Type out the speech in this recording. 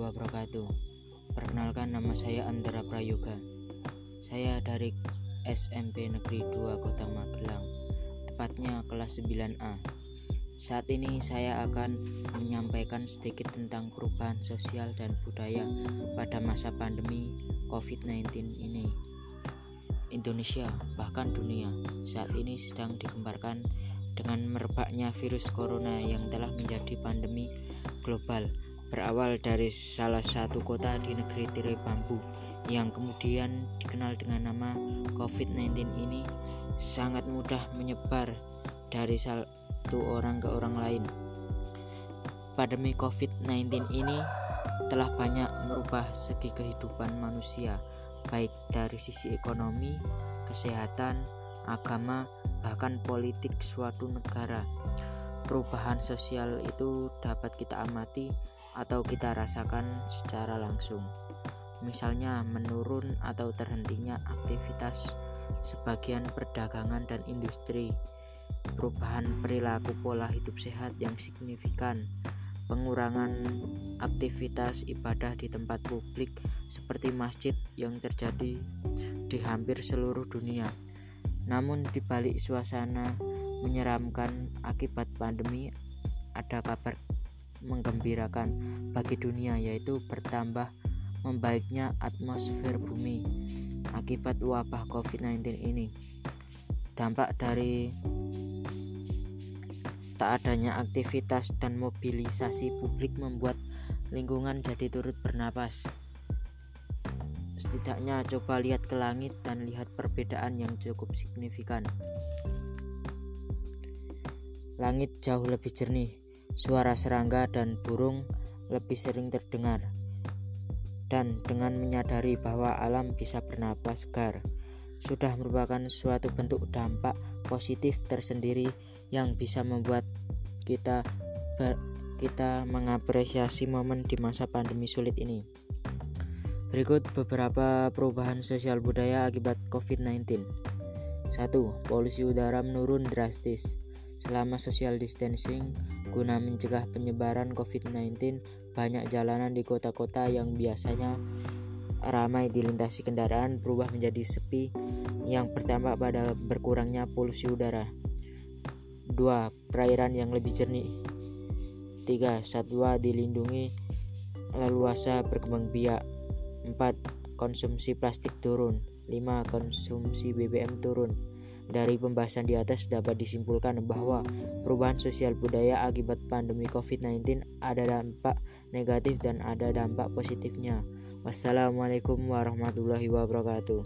wabarakatuh. Perkenalkan nama saya Andra Prayoga. Saya dari SMP Negeri 2 Kota Magelang, tepatnya kelas 9A. Saat ini saya akan menyampaikan sedikit tentang perubahan sosial dan budaya pada masa pandemi COVID-19 ini. Indonesia, bahkan dunia, saat ini sedang digemparkan dengan merebaknya virus corona yang telah menjadi pandemi global berawal dari salah satu kota di negeri tirai bambu yang kemudian dikenal dengan nama COVID-19 ini sangat mudah menyebar dari satu orang ke orang lain. Pandemi COVID-19 ini telah banyak merubah segi kehidupan manusia, baik dari sisi ekonomi, kesehatan, agama, bahkan politik suatu negara. Perubahan sosial itu dapat kita amati atau kita rasakan secara langsung. Misalnya menurun atau terhentinya aktivitas sebagian perdagangan dan industri, perubahan perilaku pola hidup sehat yang signifikan, pengurangan aktivitas ibadah di tempat publik seperti masjid yang terjadi di hampir seluruh dunia. Namun di balik suasana menyeramkan akibat pandemi ada kabar menggembirakan bagi dunia yaitu bertambah membaiknya atmosfer bumi akibat wabah COVID-19 ini. Dampak dari tak adanya aktivitas dan mobilisasi publik membuat lingkungan jadi turut bernapas. Setidaknya coba lihat ke langit dan lihat perbedaan yang cukup signifikan. Langit jauh lebih jernih, suara serangga dan burung lebih sering terdengar. Dan dengan menyadari bahwa alam bisa bernapas segar, sudah merupakan suatu bentuk dampak positif tersendiri yang bisa membuat kita kita mengapresiasi momen di masa pandemi sulit ini. Berikut beberapa perubahan sosial budaya akibat COVID-19. 1. Polusi udara menurun drastis. Selama social distancing, guna mencegah penyebaran COVID-19, banyak jalanan di kota-kota yang biasanya ramai dilintasi kendaraan berubah menjadi sepi yang pertama pada berkurangnya polusi udara. 2. Perairan yang lebih jernih. 3. Satwa dilindungi leluasa berkembang biak 4. Konsumsi plastik turun 5. Konsumsi BBM turun dari pembahasan di atas dapat disimpulkan bahwa perubahan sosial budaya akibat pandemi COVID-19 ada dampak negatif dan ada dampak positifnya. Wassalamualaikum warahmatullahi wabarakatuh.